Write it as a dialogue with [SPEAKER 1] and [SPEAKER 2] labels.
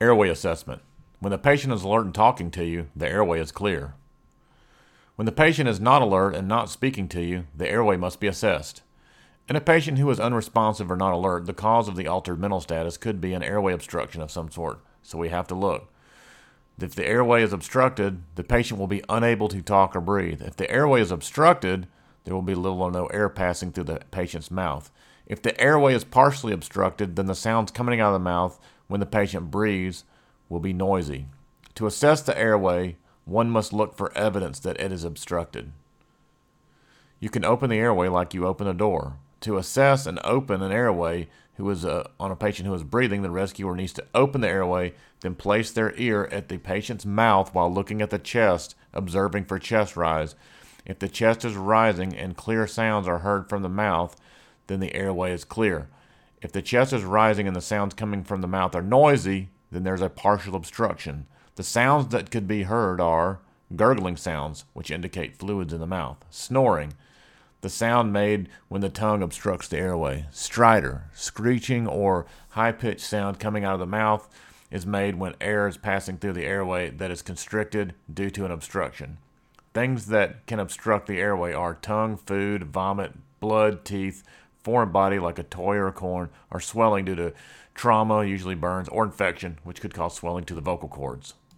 [SPEAKER 1] Airway assessment. When the patient is alert and talking to you, the airway is clear. When the patient is not alert and not speaking to you, the airway must be assessed. In a patient who is unresponsive or not alert, the cause of the altered mental status could be an airway obstruction of some sort, so we have to look. If the airway is obstructed, the patient will be unable to talk or breathe. If the airway is obstructed, there will be little or no air passing through the patient's mouth. If the airway is partially obstructed, then the sounds coming out of the mouth when the patient breathes will be noisy. To assess the airway, one must look for evidence that it is obstructed. You can open the airway like you open a door. To assess and open an airway who is uh, on a patient who is breathing, the rescuer needs to open the airway, then place their ear at the patient's mouth while looking at the chest, observing for chest rise. If the chest is rising and clear sounds are heard from the mouth, then the airway is clear. If the chest is rising and the sounds coming from the mouth are noisy, then there's a partial obstruction. The sounds that could be heard are gurgling sounds, which indicate fluids in the mouth, snoring, the sound made when the tongue obstructs the airway, stridor, screeching or high pitched sound coming out of the mouth is made when air is passing through the airway that is constricted due to an obstruction. Things that can obstruct the airway are tongue, food, vomit, blood, teeth, foreign body like a toy or a corn, or swelling due to trauma, usually burns, or infection, which could cause swelling to the vocal cords.